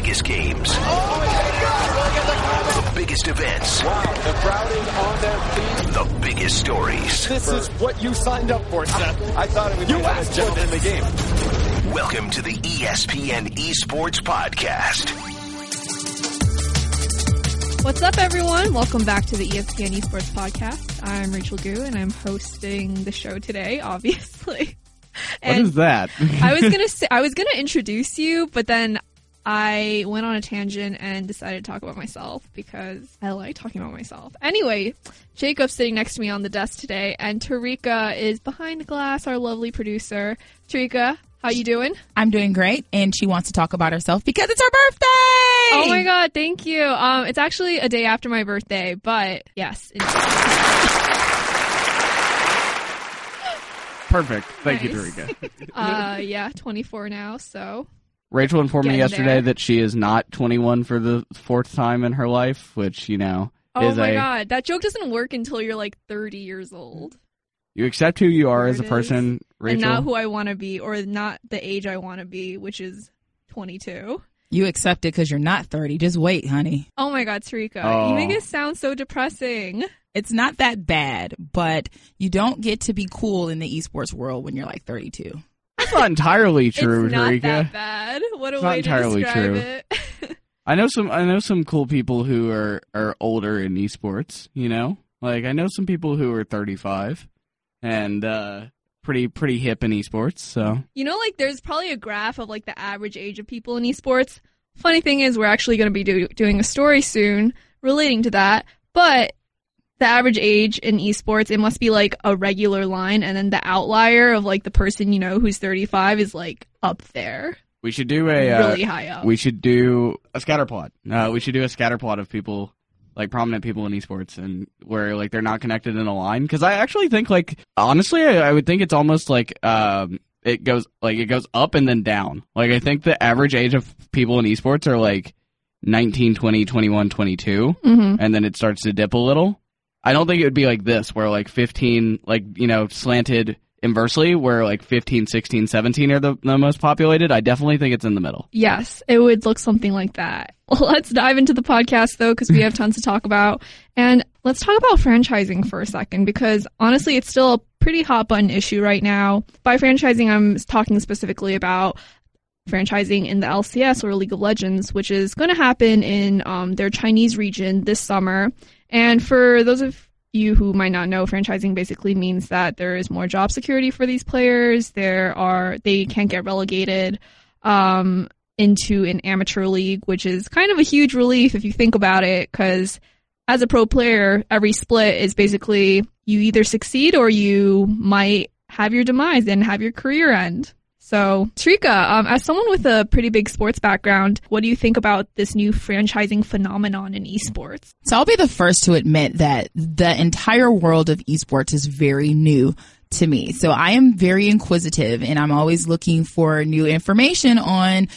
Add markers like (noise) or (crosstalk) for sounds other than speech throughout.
biggest games. Oh the biggest events. Wow, the crowd is on their feet. The biggest stories. This is what you signed up for, Seth. I thought it would you asked for this. in the game. Welcome to the ESPN Esports Podcast. What's up, everyone? Welcome back to the ESPN Esports Podcast. I'm Rachel Gu, and I'm hosting the show today. (laughs) Obviously, What and is that? I was (laughs) gonna say I was gonna introduce you, but then I went on a tangent and decided to talk about myself because I like talking about myself. Anyway, Jacob's sitting next to me on the desk today, and Tarika is behind the glass, our lovely producer. Tarika, how you doing? I'm doing great, and she wants to talk about herself because it's her birthday. Oh my god, thank you. Um, it's actually a day after my birthday, but yes. Perfect. Thank you, Nice. Tarika. (laughs) uh, yeah, 24 now, so Rachel informed me yesterday there. that she is not 21 for the fourth time in her life, which, you know, Oh is my a. god, that joke doesn't work until you're like 30 years old. You accept who you are There as a it person, Rachel. And not who I want to be or not the age I want to be, which is 22. You accept it because you're not 30. Just wait, honey. Oh my god, Tarika, Oh. you make it sound so depressing. It's not that bad, but you don't get to be cool in the esports world when you're like 32. That's not entirely true, it's not that bad. What a It's not entirely to describe true. it. (laughs) I know some. I know some cool people who are are older in esports. You know, like I know some people who are 35 and uh, pretty pretty hip in esports. So you know, like there's probably a graph of like the average age of people in esports. Funny thing is, we're actually going to be do- doing a story soon relating to that, but the average age in esports, it must be like a regular line, and then the outlier of like the person you know who's 35 is like up there, we should do a uh, really high up. We should do a scatter plot. Uh, we should do a scatter plot of people, like prominent people in esports, and where like they're not connected in a line. Because I actually think, like, honestly, I, I would think it's almost like um, it goes like it goes up and then down. Like I think the average age of people in esports are like 19, 20, 21, 22, hmm and then it starts to dip a little. I don't think it would be like this, where like 15, like you know, slanted inversely, where like 15, 16, 17 are the, the most populated. I definitely think it's in the middle. Yes, it would look something like that. (laughs) Let's dive into the podcast though, because we have tons to talk about. And let's talk about franchising for a second, because honestly, it's still a pretty hot button issue right now. By franchising, I'm talking specifically about franchising in the LCS or League of Legends, which is going to happen in um, their Chinese region this summer. And for those of you who might not know, franchising basically means that there is more job security for these players. There are they can't get relegated um, into an amateur league, which is kind of a huge relief if you think about it, because as a pro player, every split is basically you either succeed or you might have your demise and have your career end. So, Tarika, um, as someone with a pretty big sports background, what do you think about this new franchising phenomenon in esports? So I'll be the first to admit that the entire world of esports is very new to me. So I am very inquisitive and I'm always looking for new information on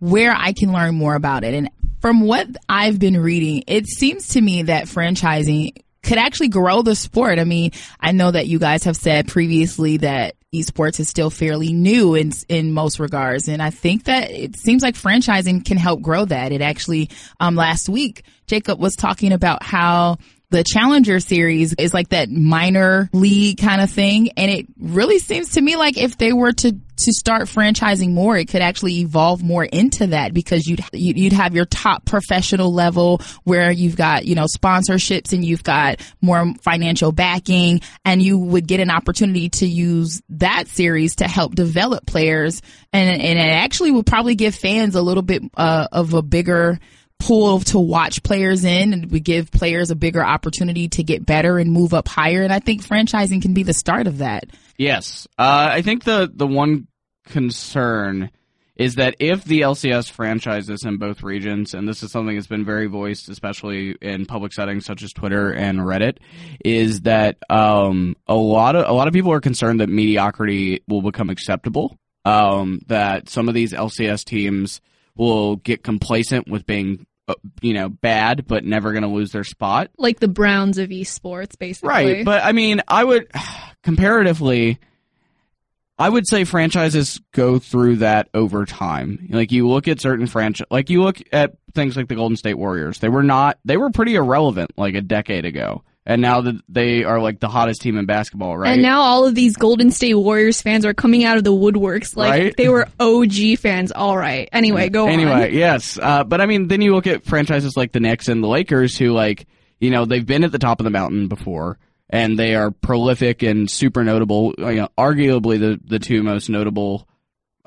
where I can learn more about it. And from what I've been reading, it seems to me that franchising could actually grow the sport. I mean, I know that you guys have said previously that esports is still fairly new in in most regards, and I think that it seems like franchising can help grow that. It actually, um, last week Jacob was talking about how the Challenger series is like that minor league kind of thing. And it really seems to me like if they were to, to start franchising more, it could actually evolve more into that because you'd, you'd have your top professional level where you've got, you know, sponsorships and you've got more financial backing and you would get an opportunity to use that series to help develop players. And, and it actually would probably give fans a little bit, uh, of a bigger, pool to watch players in and we give players a bigger opportunity to get better and move up higher. And I think franchising can be the start of that. Yes. Uh, I think the, the one concern is that if the LCS franchises in both regions, and this is something that's been very voiced, especially in public settings such as Twitter and Reddit, is that um, a lot of a lot of people are concerned that mediocrity will become acceptable. Um, that some of these LCS teams will get complacent with being, uh, you know, bad, but never going to lose their spot. Like the Browns of esports, basically. Right, but I mean, I would (sighs) comparatively. I would say franchises go through that over time. Like you look at certain franchise, like you look at things like the Golden State Warriors. They were not, they were pretty irrelevant like a decade ago. And now that they are like the hottest team in basketball, right? And now all of these Golden State Warriors fans are coming out of the woodworks. Like Right? they were OG fans. All right. Anyway, go on. anyway, yes. Uh, but I mean, then you look at franchises like the Knicks and the Lakers, who like, you know, they've been at the top of the mountain before, and they are prolific and super notable. You know, arguably the the two most notable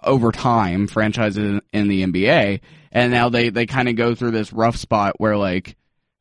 over time franchises in the NBA. And now they they kind of go through this rough spot where like.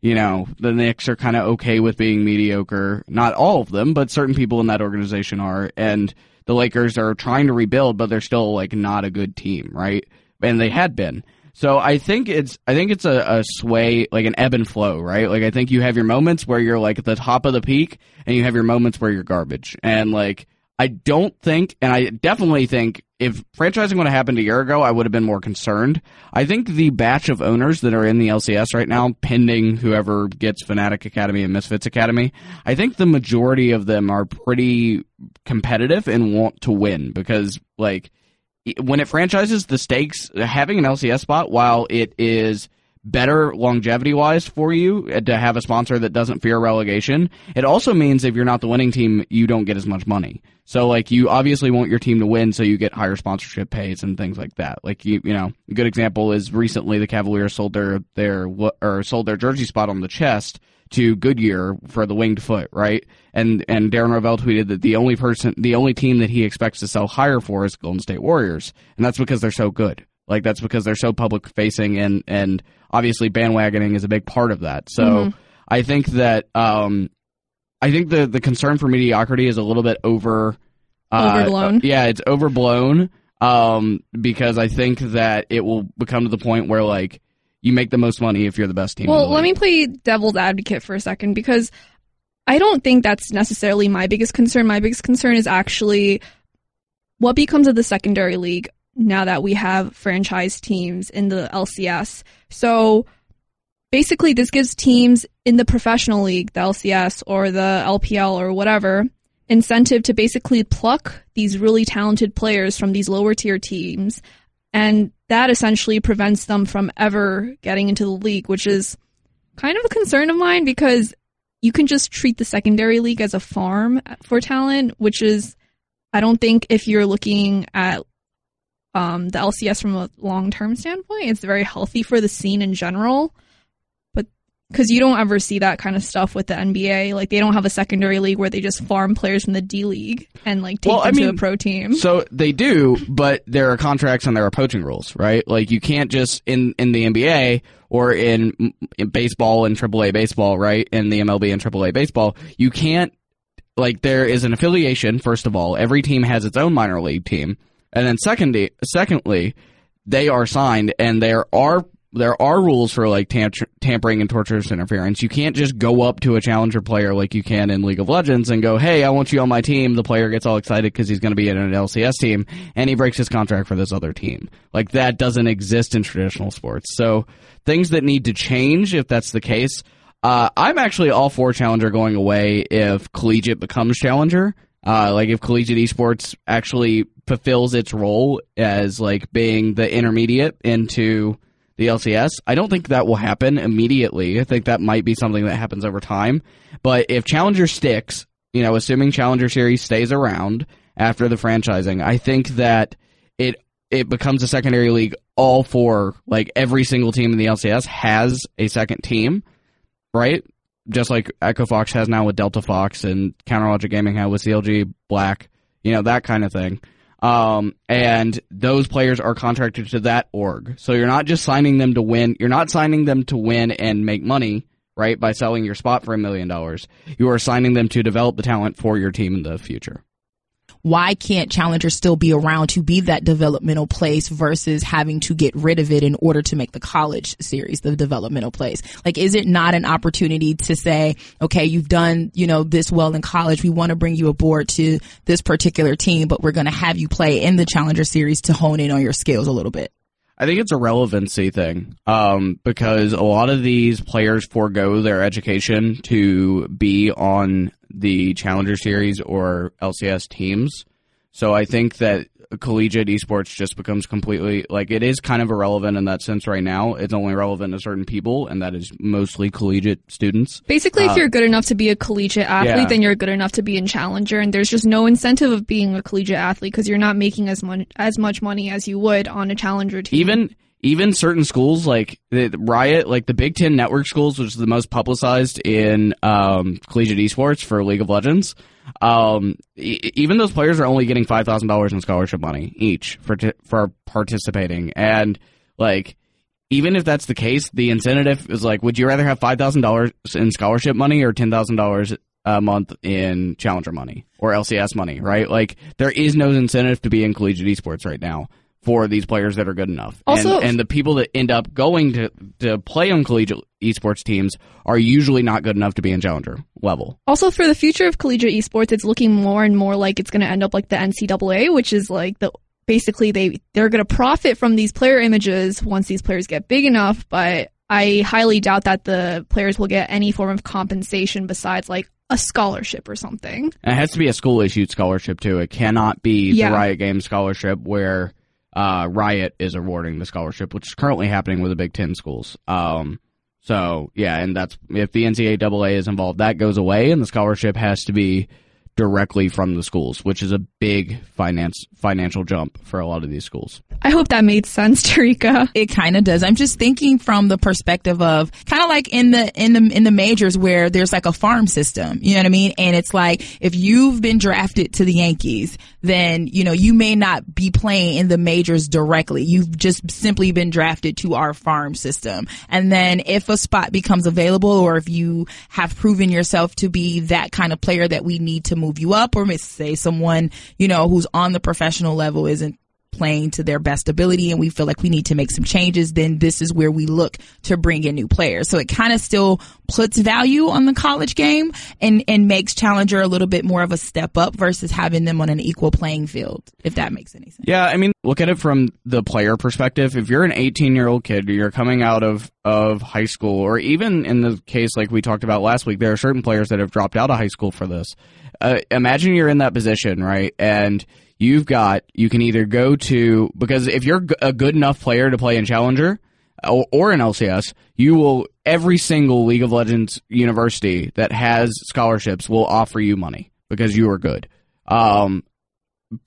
You know, the Knicks are kind of okay with being mediocre. Not all of them, but certain people in that organization are. And the Lakers are trying to rebuild, but they're still like not a good team, right? And they had been. So I think it's I think it's a, a sway like an ebb and flow, right? Like I think you have your moments where you're like at the top of the peak, and you have your moments where you're garbage. And like I don't think, and I definitely think, if franchising would have happened a year ago, I would have been more concerned. I think the batch of owners that are in the LCS right now, pending whoever gets Fnatic Academy and Misfits Academy, I think the majority of them are pretty competitive and want to win because, like, when it franchises, the stakes having an LCS spot, while it is better longevity wise for you uh, to have a sponsor that doesn't fear relegation, it also means if you're not the winning team, you don't get as much money. So like you obviously want your team to win, so you get higher sponsorship pays and things like that. Like you, you know, a good example is recently the Cavaliers sold their their or sold their jersey spot on the chest to Goodyear for the winged foot, right? And and Darren Rovell tweeted that the only person, the only team that he expects to sell higher for is Golden State Warriors, and that's because they're so good. Like that's because they're so public facing, and and obviously bandwagoning is a big part of that. So I think that um, I think the the concern for mediocrity is a little bit over uh, Overblown. yeah, it's overblown. Um, because I think that it will become to the point where like you make the most money if you're the best team. Well, let me play devil's advocate for a second because I don't think that's necessarily my biggest concern. My biggest concern is actually what becomes of the secondary league now that we have franchise teams in the LCS. So basically, this gives teams in the professional league, the LCS or the LPL or whatever, incentive to basically pluck these really talented players from these lower tier teams. And that essentially prevents them from ever getting into the league, which is kind of a concern of mine because you can just treat the secondary league as a farm for talent, which is, I don't think if you're looking at um, the LCS from a long term standpoint, it's very healthy for the scene in general. Because you don't ever see that kind of stuff with the NBA, like they don't have a secondary league where they just farm players from the D League and like take Well, I them to mean, a pro team. So they do, but there are contracts and there are poaching rules, right? Like you can't just in in the NBA or in, in baseball and AAA baseball, right? In the MLB and AAA baseball, you can't like there is an affiliation. First of all, every team has its own minor league team, and then secondly, secondly, they are signed, and there are there are rules for like tam- tampering and torturous interference. You can't just go up to a challenger player like you can in League of Legends and go, "Hey, I want you on my team." The player gets all excited because he's going to be in an LCS team, and he breaks his contract for this other team. Like that doesn't exist in traditional sports. So things that need to change if that's the case. Uh, I'm actually all for Challenger going away if collegiate becomes Challenger. Uh, like if collegiate esports actually fulfills its role as like being the intermediate into the LCS. I don't think that will happen immediately. I think that might be something that happens over time. But if Challenger sticks, you know, assuming Challenger Series stays around after the franchising, I think that it it becomes a secondary league all for like every single team in the LCS has a second team, right? Just like Echo Fox has now with Delta Fox and Counter Logic Gaming had with CLG Black, you know, that kind of thing. Um, and those players are contracted to that org. So you're not just signing them to win, you're not signing them to win and make money, right, by selling your spot for a million dollars. You are signing them to develop the talent for your team in the future. Why can't Challenger still be around to be that developmental place versus having to get rid of it in order to make the college series the developmental place? Like, is it not an opportunity to say, okay, you've done, you know, this well in college. We want to bring you aboard to this particular team, but we're going to have you play in the Challenger series to hone in on your skills a little bit. I think it's a relevancy thing um, because a lot of these players forego their education to be on the Challenger Series or LCS teams. So I think that collegiate esports just becomes completely like it is kind of irrelevant in that sense right now. It's only relevant to certain people, and that is mostly collegiate students. Basically, if Uh, you're good enough to be a collegiate athlete, Yeah. then you're good enough to be in challenger, and there's just no incentive of being a collegiate athlete because you're not making as much as much money as you would on a challenger team. even even certain schools like the Riot, like the Big Ten network schools, which is the most publicized in um, collegiate esports for League of Legends. Um, e- even those players are only getting five thousand dollars in scholarship money each for t- for participating, and like. Even if that's the case, the incentive is like, would you rather have five thousand dollars in scholarship money or ten thousand dollars a month in challenger money or LCS money? Right? Like, there is no incentive to be in collegiate esports right now for these players that are good enough. Also- and, and the people that end up going to to play on collegiate esports teams are usually not good enough to be in challenger level. Also, for the future of collegiate esports, it's looking more and more like it's going to end up like the NCAA, which is like the basically they they're going to profit from these player images once these players get big enough. But I highly doubt that the players will get any form of compensation besides like a scholarship or something. And it has to be a school issued scholarship too. It cannot be Yeah. the Riot Games scholarship where uh, Riot is awarding the scholarship, which is currently happening with the Big Ten schools. Um, so yeah, and that's if the NCAA is involved, that goes away, and the scholarship has to be directly from the schools, which is a big finance financial jump for a lot of these schools. I hope that made sense, (laughs) Tarika. It kind of does. I'm just thinking from the perspective of kind of like in the in the in the majors where there's like a farm system. You know what I mean? And it's like if you've been drafted to the Yankees, then you know you may not be playing in the majors directly. You've just simply been drafted to our farm system. And then if a spot becomes available, or if you have proven yourself to be that kind of player that we need to move you up, or say someone you know who's on the professional level isn't playing to their best ability and we feel like we need to make some changes, then this is where we look to bring in new players. So it kind of still puts value on the college game and, and makes Challenger a little bit more of a step up versus having them on an equal playing field, if that makes any sense. Yeah, I mean, look at it from the player perspective. If you're an 18 year old kid, you're coming out of, of high school, or even in the case like we talked about last week, there are certain players that have dropped out of high school for this. Uh, imagine you're in that position, right? And you've got, you can either go to, because if you're a good enough player to play in Challenger, or, in LCS, you will, every single League of Legends university that has scholarships will offer you money because you are good. Um,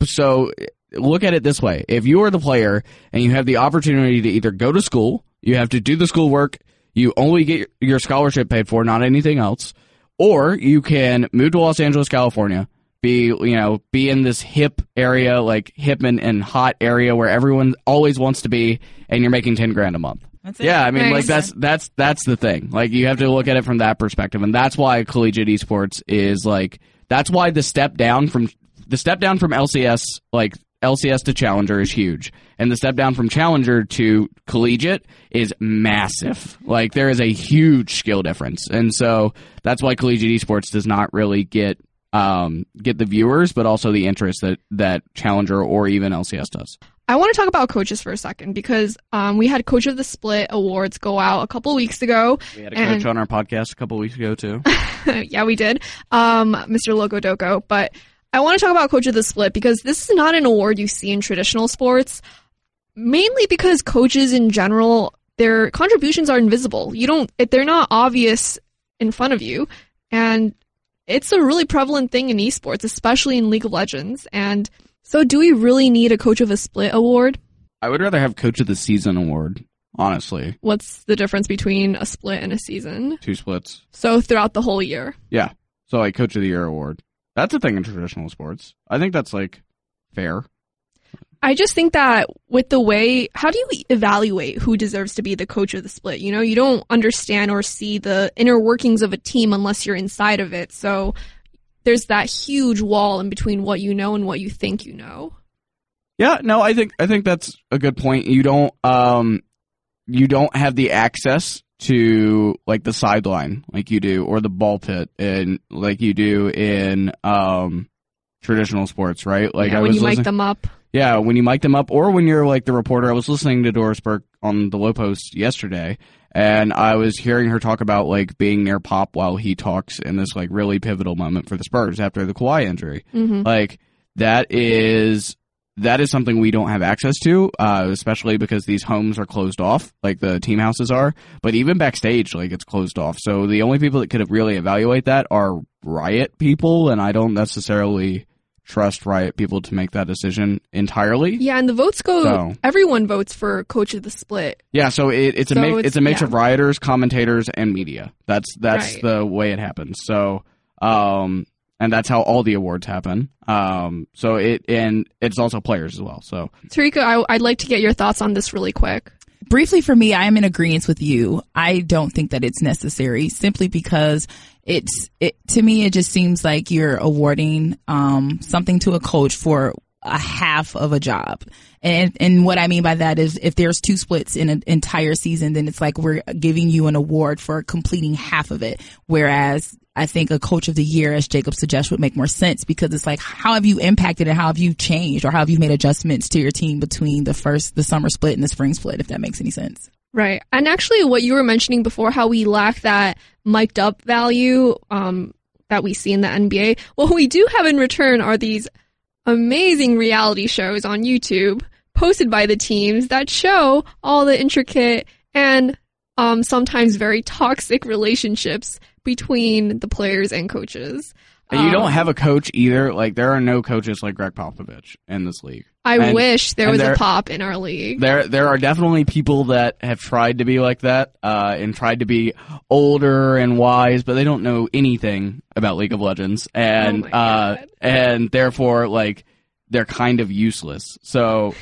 so look at it this way. If you are the player and you have the opportunity to either go to school, you have to do the schoolwork, you only get your scholarship paid for, not anything else, or you can move to Los Angeles, California, be, you know, be in this hip area, like hip and, and hot area where everyone always wants to be and you're making 10 grand a month. That's it. Yeah, I mean, Nice. like that's that's that's the thing. Like you have to look at it from that perspective, and that's why collegiate esports is like that's why the step down from the step down from LCS, like LCS to Challenger, is huge, and the step down from Challenger to collegiate is massive. Like there is a huge skill difference, and so that's why collegiate esports does not really get um, get the viewers, but also the interest that that Challenger or even LCS does. I want to talk about coaches for a second because um, we had Coach of the Split awards go out a couple weeks ago. We had a And- coach on our podcast a couple weeks ago too. (laughs) yeah, we did, um, Mr. Loco Doco. But I want to talk about Coach of the Split because this is not an award you see in traditional sports, mainly because coaches in general, their contributions are invisible. You don't, they're not obvious in front of you, and it's a really prevalent thing in esports, especially in League of Legends. And so, do we really need a Coach of the Split award? I would rather have Coach of the Season award, honestly. What's the difference between a split and a season? Two splits. So throughout the whole year. Yeah. So like Coach of the Year award. That's a thing in traditional sports. I think that's like fair. I just think that with the way, how do you evaluate who deserves to be the coach of the split? You know, you don't understand or see the inner workings of a team unless you're inside of it. So there's that huge wall in between what you know and what you think you know. Yeah, no, I think I think that's a good point. You don't um you don't have the access to like the sideline like you do or the ball pit and like you do in um traditional sports, right? Like Yeah, I when was you mic them up. Yeah, when you mic them up, or when you're like the reporter. I was listening to Doris Burke on the Lowe Post yesterday, and I was hearing her talk about like being near Pop while he talks in this like really pivotal moment for the Spurs after the Kawhi injury. hmm Like that is that is something we don't have access to, uh, especially because these homes are closed off, like the team houses are. But even backstage, like it's closed off. So the only people that could really evaluate that are riot people, and I don't necessarily trust riot people to make that decision entirely. Yeah, and the votes go. So- Everyone votes for coach of the split. Yeah, so it, it's a So mix, it's- it's, a mix yeah. of rioters, commentators, and media. That's that's Right. the way it happens. So, um, and that's how all the awards happen. Um, so it and it's also players as well. So Tarika, I, I'd like to get your thoughts on this really quick. Briefly for me, I am in agreement with you. I don't think that it's necessary simply because it's it to me it just seems like you're awarding um something to a coach for a half of a job. And and what I mean by that is if there's two splits in an entire season, then it's like we're giving you an award for completing half of it. Whereas I think a coach of the year, as Jacob suggests, would make more sense because it's like, how have you impacted and how have you changed or how have you made adjustments to your team between the first, the summer split and the spring split, if that makes any sense. Right. And actually, what you were mentioning before, how we lack that mic'd up value um, that we see in the NBA, what we do have in return are these amazing reality shows on YouTube posted by the teams that show all the intricate and um, sometimes very toxic relationships between the players and coaches. And you Um, don't have a coach either. Like there are no coaches like Gregg Popovich in this league. I and- wish there was there- a pop in our league. There, there are definitely people that have tried to be like that, uh, and tried to be older and wise, but they don't know anything about League of Legends, and Oh uh, and therefore, like, they're kind of useless. So,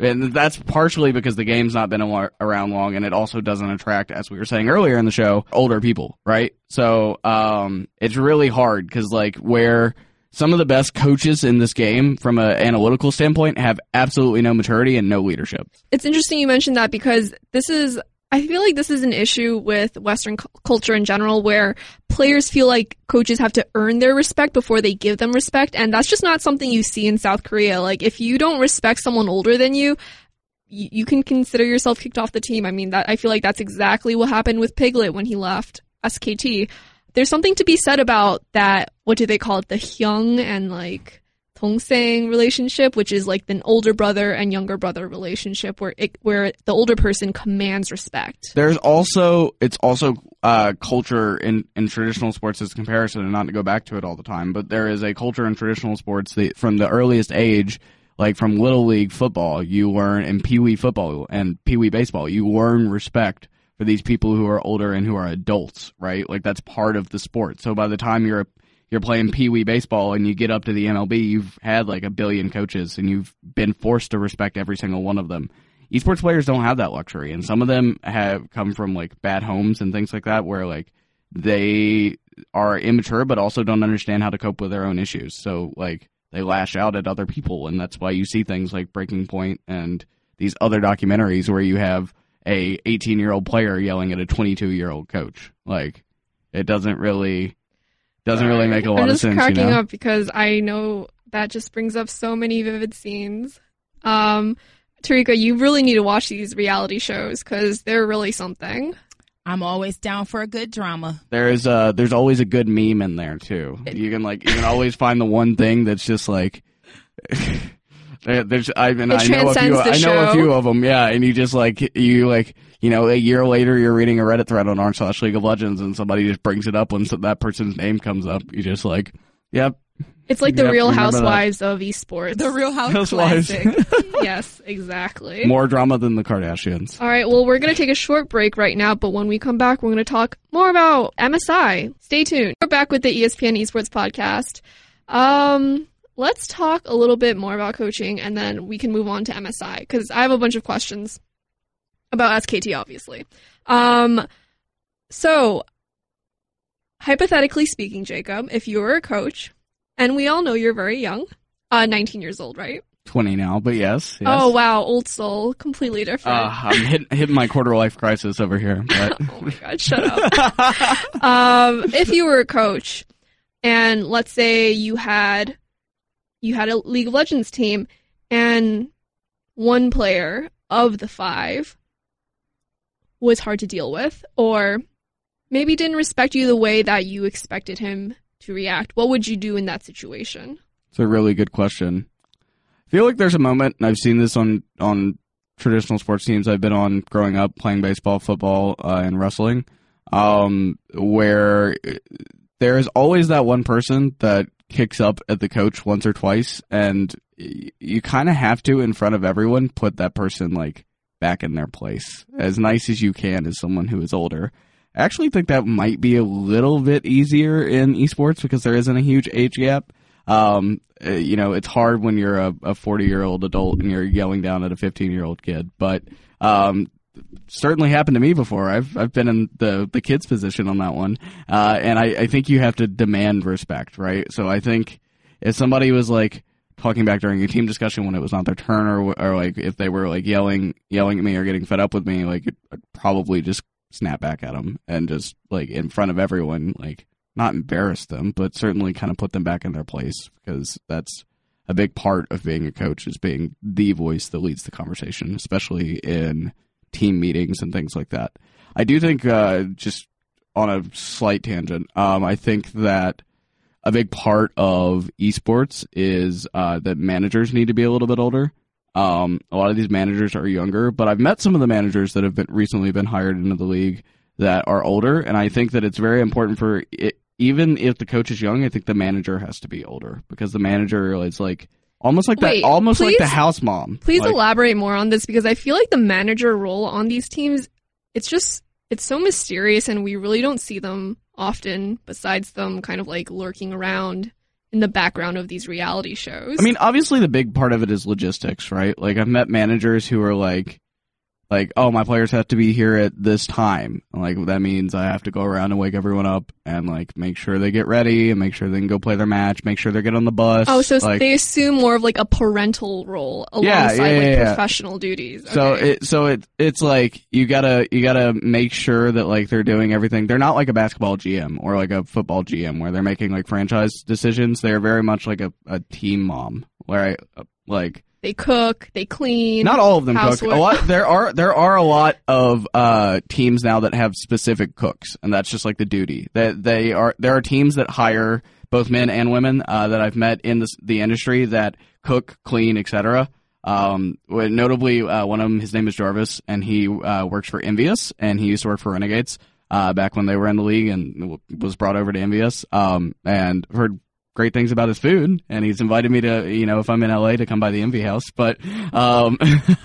and that's partially because the game's not been around long, and it also doesn't attract, as we were saying earlier in the show, older people, right? So, um, it's really hard because, like, where some of the best coaches in this game, from an analytical standpoint, have absolutely no maturity and no leadership. it's interesting you mentioned that because this is I feel like this is an issue with Western cu- culture in general where players feel like coaches have to earn their respect before they give them respect. And that's just not something you see in South Korea. Like, if you don't respect someone older than you, you, you can consider yourself kicked off the team. I mean, that I feel like that's exactly what happened with Piglet when he left SKT. There's something to be said about that. What do they call it? The hyung and like dongsaeng relationship, which is like an older brother and younger brother relationship where it, where the older person commands respect. There's also it's also uh, culture in, in traditional sports as comparison, and not to go back to it all the time, but there is a culture in traditional sports that from the earliest age, like from little league football, you learn and pee wee football and pee wee baseball, you learn respect for these people who are older and who are adults, right? Like that's part of the sport. So by the time you're you're playing pee wee baseball and you get up to the MLB, you've had like a billion coaches and you've been forced to respect every single one of them. Esports players don't have that luxury, and some of them have come from like bad homes and things like that, where like they are immature but also don't understand how to cope with their own issues. So like they lash out at other people, and that's why you see things like Breaking Point and these other documentaries where you have a 18 year old player yelling at a 22 year old coach. Like it doesn't really doesn't really make a lot I'm of just cracking you know? up because I know that just brings up so many vivid scenes. Um, Tarika, you really need to watch these reality shows because they're really something. I'm always down for a good drama. There's uh there's always a good meme in there too. You can like you can always find the one thing that's just like there- (laughs) there's I mean It I know a few I know a few of them yeah and you just like you like you know a year later you're reading a Reddit thread on r slash League of Legends and somebody just brings it up when so- that person's name comes up you just like yep It's like the Yep, Real remember that. Housewives of esports. The Real (laughs) House Housewives. classic. (laughs) (laughs) yes, exactly. more drama than the Kardashians All right, well, we're going to take a short break right now, but when we come back, we're going to talk more about MSI. Stay tuned. We're back with the ESPN Esports podcast. Um, let's talk a little bit more about coaching and then we can move on to MSI because I have a bunch of questions about SKT, obviously. Um, so, hypothetically speaking, Jacob, if you were a coach, and we all know you're very young, uh, 19 years old, right? 20 now but yes, yes. Oh, wow, old soul, completely different. uh, I'm hitting hitting my quarter life crisis over here (laughs) but oh my god, shut up. (laughs) um, if you were a coach and let's say you had you had a League of Legends team and one player of the five was hard to deal with or maybe didn't respect you the way that you expected him to react, what would you do in that situation? It's a really good question. I feel like there's a moment, and I've seen this on on traditional sports teams I've been on growing up, playing baseball, football, uh, and wrestling, um, where there is always that one person that kicks up at the coach once or twice, and you kind of have to, in front of everyone, put that person like back in their place as nice as you can as someone who is older. I actually think that might be a little bit easier in esports because there isn't a huge age gap. Um, uh, you know, it's hard when you're a, a 40 year old adult and you're yelling down at a 15 year old kid, but, um, certainly happened to me before. I've, I've been in the, the kid's position on that one. Uh, and I, I think you have to demand respect, right? So I think if somebody was like, talking back during a team discussion when it was not their turn or, or like if they were like yelling yelling at me or getting fed up with me like I'd probably just snap back at them and just like in front of everyone like not embarrass them, but certainly kind of put them back in their place because that's a big part of being a coach is being the voice that leads the conversation, especially in team meetings and things like that. I do think, uh, just on a slight tangent, um, I think that a big part of esports is uh, that managers need to be a little bit older. Um, a lot of these managers are younger, but I've met some of the managers that have been recently been hired into the league that are older, and I think that it's very important for it, even if the coach is young. I think the manager has to be older because the manager is like almost like Wait, that, almost please- like the house mom. Please Like, elaborate more on this because I feel like the manager role on these teams, it's just it's so mysterious and we really don't see them often besides them kind of like lurking around in the background of these reality shows. I mean, obviously the big part of it is logistics, right? Like I've met managers who are like, like, oh, my players have to be here at this time. Like that means I have to go around and wake everyone up and like make sure they get ready and make sure they can go play their match, make sure they get on the bus. Oh, so like, they assume more of like a parental role Yeah, alongside yeah, like yeah, yeah. professional duties. So it so it it's like you gotta you gotta make sure that like they're doing everything. They're not like a basketball GM or like a football GM where they're making like franchise decisions. They're very much like a, a team mom where I like they cook, they clean. not all of them cook. A lot there are there are a lot of uh, teams now that have specific cooks, and that's just like the duty. That they are there are teams that hire both men and women uh, that I've met in this, the industry that cook, clean, etc. Um, notably, uh, one of them, his name is Jarvis, and he uh, works for Envious, and he used to work for Renegades uh, back when they were in the league, and w- was brought over to Envious. Um, and heard great things about his food, and he's invited me to, you know, if I'm in LA, to come by the Envy House. But, um, (laughs)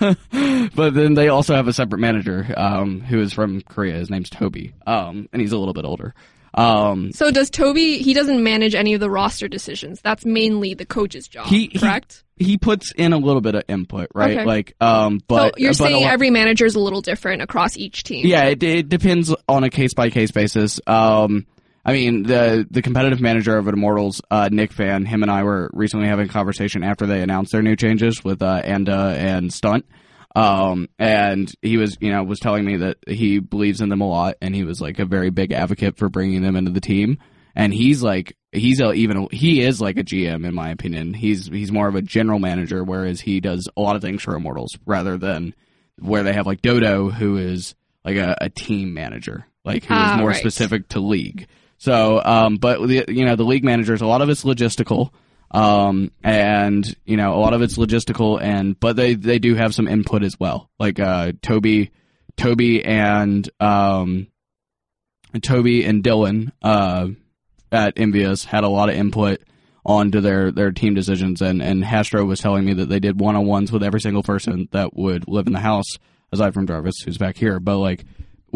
but then they also have a separate manager um, who is from Korea. His name's Toby, um, and he's a little bit older. Um, So does Toby? He doesn't manage any of the roster decisions. That's mainly the coach's job. He- he- correct. he puts in a little bit of input, right? Okay. Like, um, but so you're but saying lot- every manager is a little different across each team. Yeah, it, it depends on a case by case basis. Um, I mean, the the competitive manager of Immortals, uh, Nick Fan, him and I were recently having a conversation after they announced their new changes with uh, Anda and Stunt. Um, and he was, you know, was telling me that he believes in them a lot, and he was like a very big advocate for bringing them into the team. And he's like, he's a, even he is like a GM in my opinion. He's he's more of a general manager, whereas he does a lot of things for Immortals rather than where they have like Dodo, who is like a, a team manager, like who is Ah, more right. specific to league. So, um, but the, you know, the league managers, a lot of it's logistical, um, and you know, a lot of it's logistical, and but they they do have some input as well. Like uh, Toby, Toby and um, Toby and Dylan uh, at Envious had a lot of input onto their, their team decisions and, and Hastr0 was telling me that they did one on ones with every single person that would live in the house, aside from Jarvis, who's back here. But like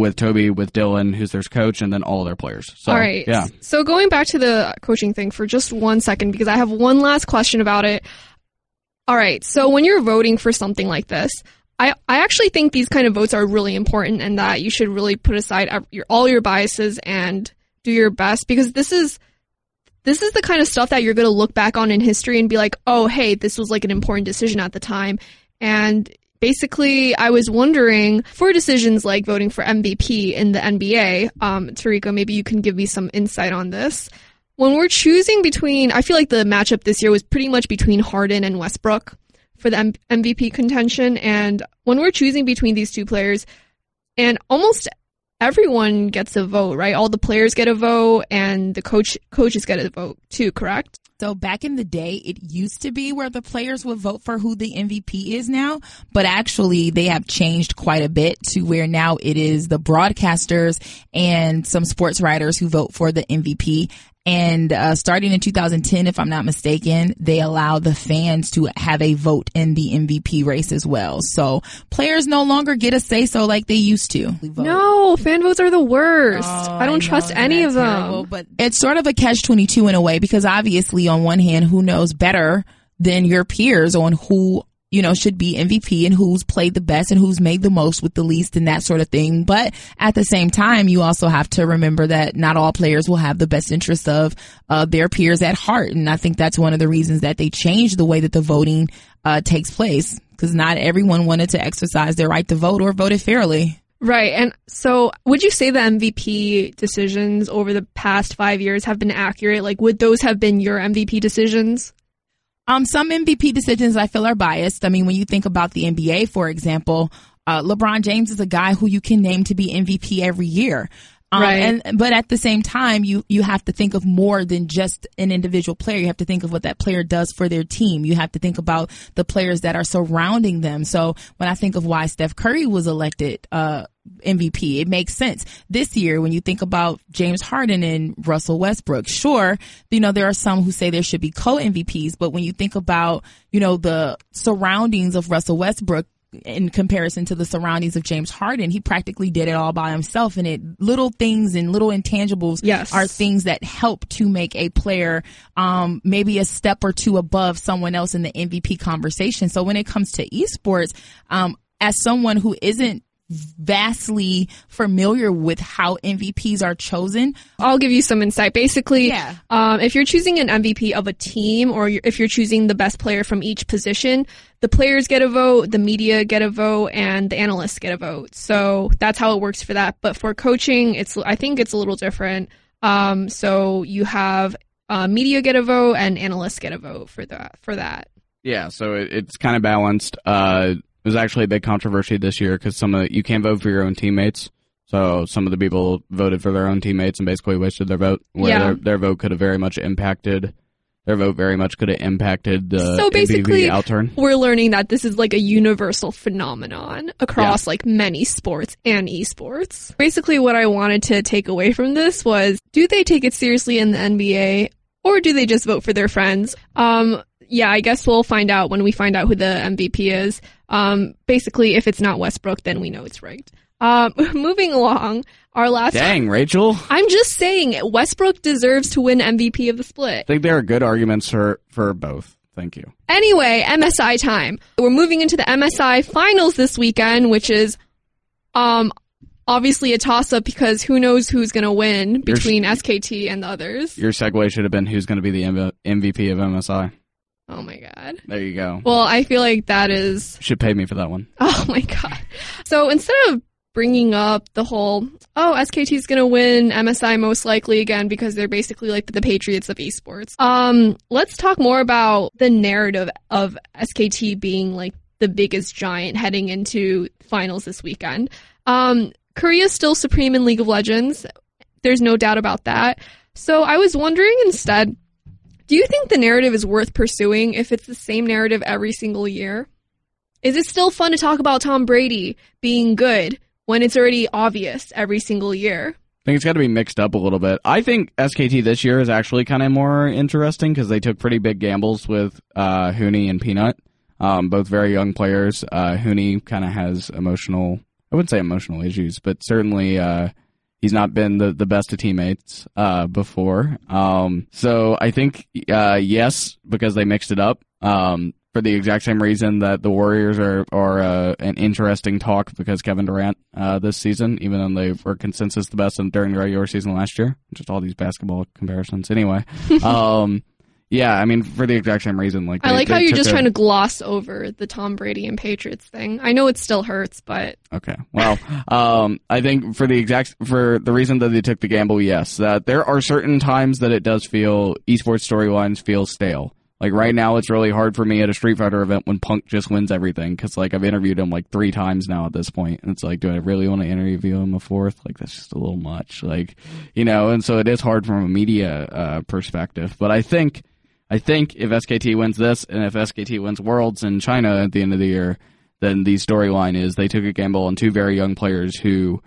with Toby, with Dylan, who's their coach, and then all their players. So All right. yeah. So going back to the coaching thing for just one second, because I have one last question about it. All right. So when you're voting for something like this, I, I actually think these kind of votes are really important and that you should really put aside your, all your biases and do your best because this is this is the kind of stuff that you're going to look back on in history and be like, oh, hey, this was like an important decision at the time. And basically, I was wondering for decisions like voting for MVP in the NBA, um, maybe you can give me some insight on this. When we're choosing between, I feel like the matchup this year was pretty much between Harden and Westbrook for the M- MVP contention. And when we're choosing between these two players, and almost everyone gets a vote, right? All the players get a vote, and the coach coaches get a vote too. Correct? So back in the day, it used to be where the players would vote for who the MVP is now, but actually they have changed quite a bit to where now it is the broadcasters and some sports writers who vote for the MVP. And uh, starting in 2010, if I'm not mistaken, they allow the fans to have a vote in the MVP race as well. So players no longer get a say so like they used to. No, fan votes are the worst. Oh, I don't know, trust isn't any of them. terrible? But it's sort of a catch 22 in a way because obviously on one hand, who knows better than your peers on who you know, should be MVP and who's played the best and who's made the most with the least and that sort of thing. But at the same time, you also have to remember that not all players will have the best interest of uh, their peers at heart. And I think that's one of the reasons that they changed the way that the voting uh, takes place because not everyone wanted to exercise their right to vote or voted fairly. Right. And so would you say the MVP decisions over the past five years have been accurate? Like, would those have been your MVP decisions? Um, some MVP decisions I feel are biased. I mean, when you think about the NBA, for example, uh, LeBron James is a guy who you can name to be MVP every year. Um, Right. And but at the same time, you you have to think of more than just an individual player. You have to think of what that player does for their team. You have to think about the players that are surrounding them. So when I think of why Steph Curry was elected uh, MVP, it makes sense. This year, when you think about James Harden and Russell Westbrook, sure, you know there are some who say there should be co MVPs, but when you think about you know the surroundings of Russell Westbrook in comparison to the surroundings of James Harden, he practically did it all by himself. And it little things and little intangibles Yes. are things that help to make a player um, maybe a step or two above someone else in the MVP conversation. So when it comes to esports, um, as someone who isn't vastly familiar with how MVPs are chosen, I'll give you some insight. Basically, Yeah. um, if you're choosing an MVP of a team or if you're choosing the best player from each position, the players get a vote, the media get a vote, and the analysts get a vote. So that's how it works for that. But for coaching, it's I think it's a little different. Um, so you have uh, media get a vote and analysts get a vote for that. For that. Yeah, so it, it's kind of balanced. Uh, it was actually a big controversy this year because some of you can't vote for your own teammates. So some of the people voted for their own teammates and basically wasted their vote. Where Yeah. their, their vote could have very much impacted. Their vote very much could have impacted the So basically- outturn. We're learning that this is like a universal phenomenon across like many sports and esports. Basically, what I wanted to take away from this was do they take it seriously in the NBA or do they just vote for their friends? Um, yeah, I guess we'll find out when we find out who the MVP is. Um, basically, if it's not Westbrook, then we know it's rigged. Um, (laughs) moving along, our last. Dang, Rachel. I'm just saying, Westbrook deserves to win MVP of the split. I think there are good arguments for for both. Thank you. Anyway, MSI time. We're moving into the MSI finals this weekend, which is um obviously a toss up because who knows who's going to win between SKT and the others. Your segue should have been who's going to be the M- MVP of MSI. Oh my god. There you go. Well, I feel like that is Should pay me for that one. (laughs) oh my god. So instead of bringing up the whole oh SKT is going to win MSI most likely again because they're basically like the Patriots of esports. Um let's talk more about the narrative of SKT being like the biggest giant heading into finals this weekend. Um Korea's still supreme in League of Legends. There's no doubt about that. So I was wondering instead do you think the narrative is worth pursuing if it's the same narrative every single year? Is it still fun to talk about Tom Brady being good when it's already obvious every single year? I think it's got to be mixed up a little bit. I think SKT this year is actually kind of more interesting because they took pretty big gambles with uh, Huni and Peanut, um, both very young players. Uh, Huni kind of has emotional, I wouldn't say emotional issues, but certainly uh, he's not been the, the best of teammates uh, before. Um, so I think uh, yes, because they mixed it up. Um, for the exact same reason that the Warriors are are uh, an interesting talk because Kevin Durant uh, this season, even though they were consensus the best in, during the regular season last year, just all these basketball comparisons. Anyway, (laughs) um, yeah, I mean for the exact same reason. Like I like how you're just a- trying to gloss over the Tom Brady and Patriots thing. I know it still hurts, but Okay. Well, (laughs) um, I think for the exact for the reason that they took the gamble, yes, that there are certain times that it does feel esports storylines feel stale. Like right now, it's really hard for me at a Street Fighter event when Punk just wins everything because like I've interviewed him like three times now at this point, and it's like, do I really want to interview him a fourth? Like that's just a little much, like you know. And so it is hard from a media uh, perspective. But I think I think if SKT wins this and if SKT wins Worlds in China at the end of the year, then the storyline is they took a gamble on two very young players who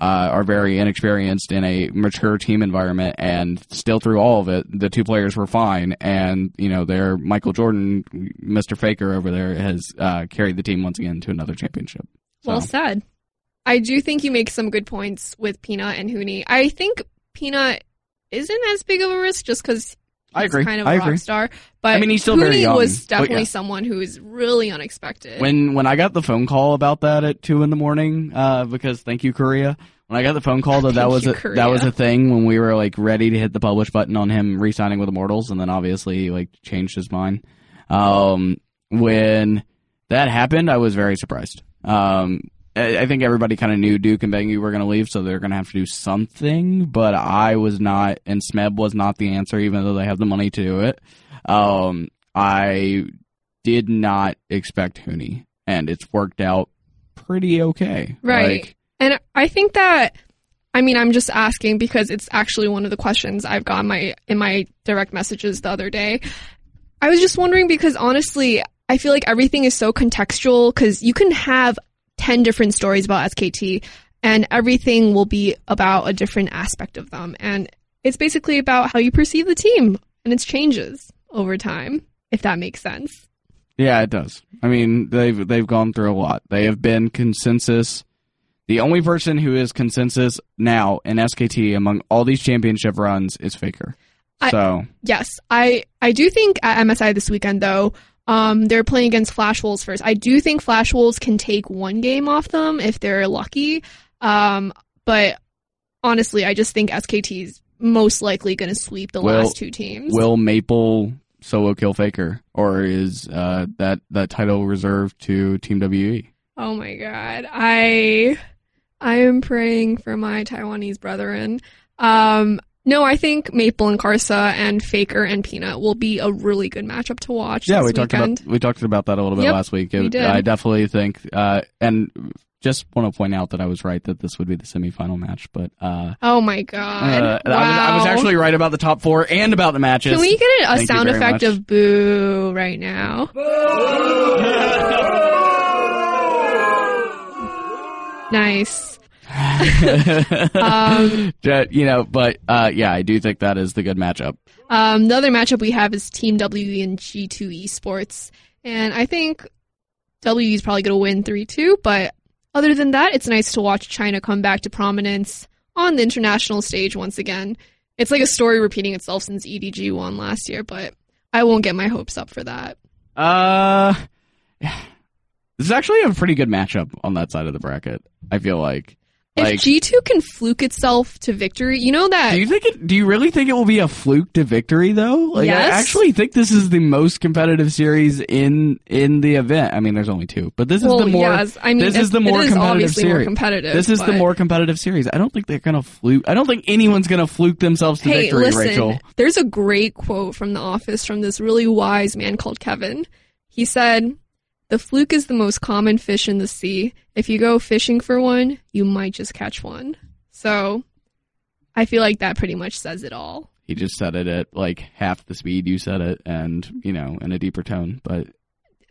uh, are very inexperienced in a mature team environment, and still through all of it, the two players were fine. And you know, their Michael Jordan, Mr. Faker over there, has uh, carried the team once again to another championship. So. Well said. I do think you make some good points with Peanut and Huni. I think Peanut isn't as big of a risk just because I agree. kind of I a agree. rock star. But I mean, he's still Huni very young, was but definitely yeah. someone who is really unexpected. When when I got the phone call about that at two in the morning, uh, because thank you Korea. When I got the phone call that that Thank was you, a, Korea. that was a thing when we were like ready to hit the publish button on him re-signing with Immortals, and then obviously he like changed his mind. Um, when that happened, I was very surprised. Um, I, think everybody kind of knew Duke and Bengi were going to leave, so they're going to have to do something. But I was not, and Smeb was not the answer, even though they have the money to do it. Um, I did not expect Huni, and it's worked out pretty okay. Right. Like, And I think that I mean I'm just asking because it's actually one of the questions I've got my in my direct messages the other day. I was just wondering because honestly, I feel like everything is so contextual cuz you can have 10 different stories about SKT and everything will be about a different aspect of them and it's basically about how you perceive the team and its changes over time if that makes sense. Yeah, it does. I mean, they've they've gone through a lot. They have been consensus. The only person who is consensus now in SKT among all these championship runs is Faker. I- so Yes, I I do think at MSI this weekend though, um, they're playing against Flash Wolves first. I do think Flash Wolves can take one game off them if they're lucky. Um, but honestly, I just think SKT is most likely going to sweep the Will- last two teams. will Maple solo kill Faker, or is uh, that that title reserved to Team? WE? oh my god, I I am praying for my Taiwanese brethren. Um, no, I think Maple and Karsa and Faker and Peanut will be a really good matchup to watch. Yeah, this we talked weekend. about we talked about that a little bit Yep, last week. we did. I definitely think, uh, and just want to point out that I was right that this would be the semifinal match, but uh, Oh my god! uh, I, was, I was actually right about the top four and about the matches. Can we get a, a Thank sound effect much. of boo right now? nice. (laughs) um, you know, but uh, yeah, I do think that is the good matchup. um, the other matchup we have is Team WE and G2 Esports, and I think WE is probably going to win three two. But other than that, it's nice to watch China come back to prominence on the international stage once again. It's like a story repeating itself since EDG won last year, but I won't get my hopes up for that. Uh, (sighs) this is actually a pretty good matchup on that side of the bracket. I feel like. If Like, G2 can fluke itself to victory, you know that do you think it? Do you really think it will be a fluke to victory though? Like, I actually think this is the most competitive series in in the event. I mean, there's only two, but this well, is the more. yes, I mean, this is the more is competitive obviously more series. competitive. This is the more competitive series. I don't think they're gonna fluke. I don't think anyone's gonna fluke themselves to Hey, victory, listen, Rachel. there's a great quote from The Office from this really wise man called Kevin. He said, "The fluke is the most common fish in the sea. If you go fishing for one, you might just catch one." So, I feel like that pretty much says it all. He just said it at like half the speed you said it, and you know, in a deeper tone. But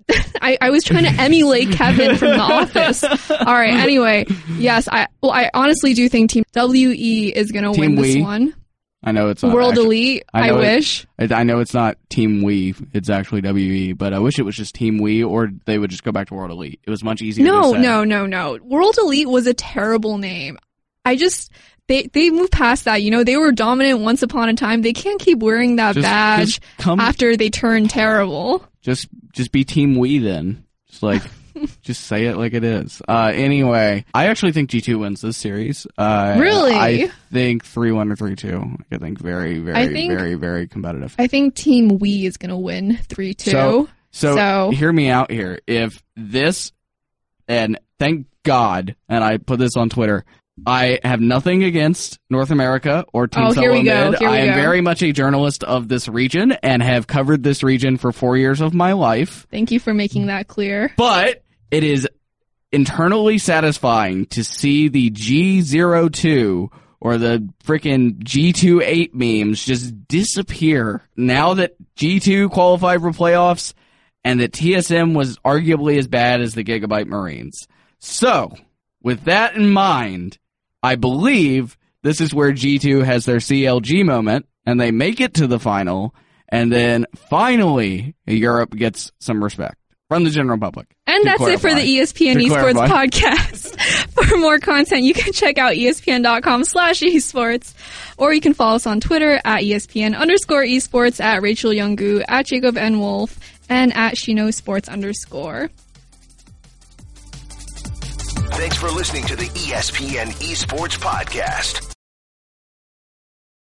(laughs) I, I was trying to emulate Kevin from The Office. All right. Anyway, yes, I well, I honestly do think Team WE is going to win this We? one. I know it's not World actually- Elite. I I, know it- wish. I know it's not Team We, it's actually WE, but I wish it was just Team We, or they would just go back to World Elite. It was much easier. No, to say. no, no, no. World Elite was a terrible name. I just they they moved past that. You know, they were dominant once upon a time. They can't keep wearing that Just, badge just come, after they turn terrible. just just be Team We then. Just like, (laughs) just say it like it is. Uh, anyway, I actually think G two wins this series. Uh, Really? I think three one or three two. I think very, very, think- very, very competitive. I think Team We is gonna win three two. So, so, So- hear me out here. If this, and thank God, and I put this on Twitter, I have nothing against North America or Team Oh, here we go, Solomid. I am go. very much a journalist of this region and have covered this region for four years of my life. Thank you for making that clear. But it is internally satisfying to see the G02 or the freaking G2 8 memes just disappear now that G2 qualified for playoffs and that TSM was arguably as bad as the Gigabyte Marines. So, with that in mind, I believe this is where G2 has their CLG moment and they make it to the final and then finally Europe gets some respect from the general public. And that's clarify. it for the ESPN Esports clarify. (laughs) podcast. (laughs) for more content, you can check out espn.com slash esports, or you can follow us on Twitter at ESPN underscore esports, at Rachel Youngu, at Jacob N. Wolf, and at Shino Sports underscore. Thanks for listening to the ESPN Esports Podcast.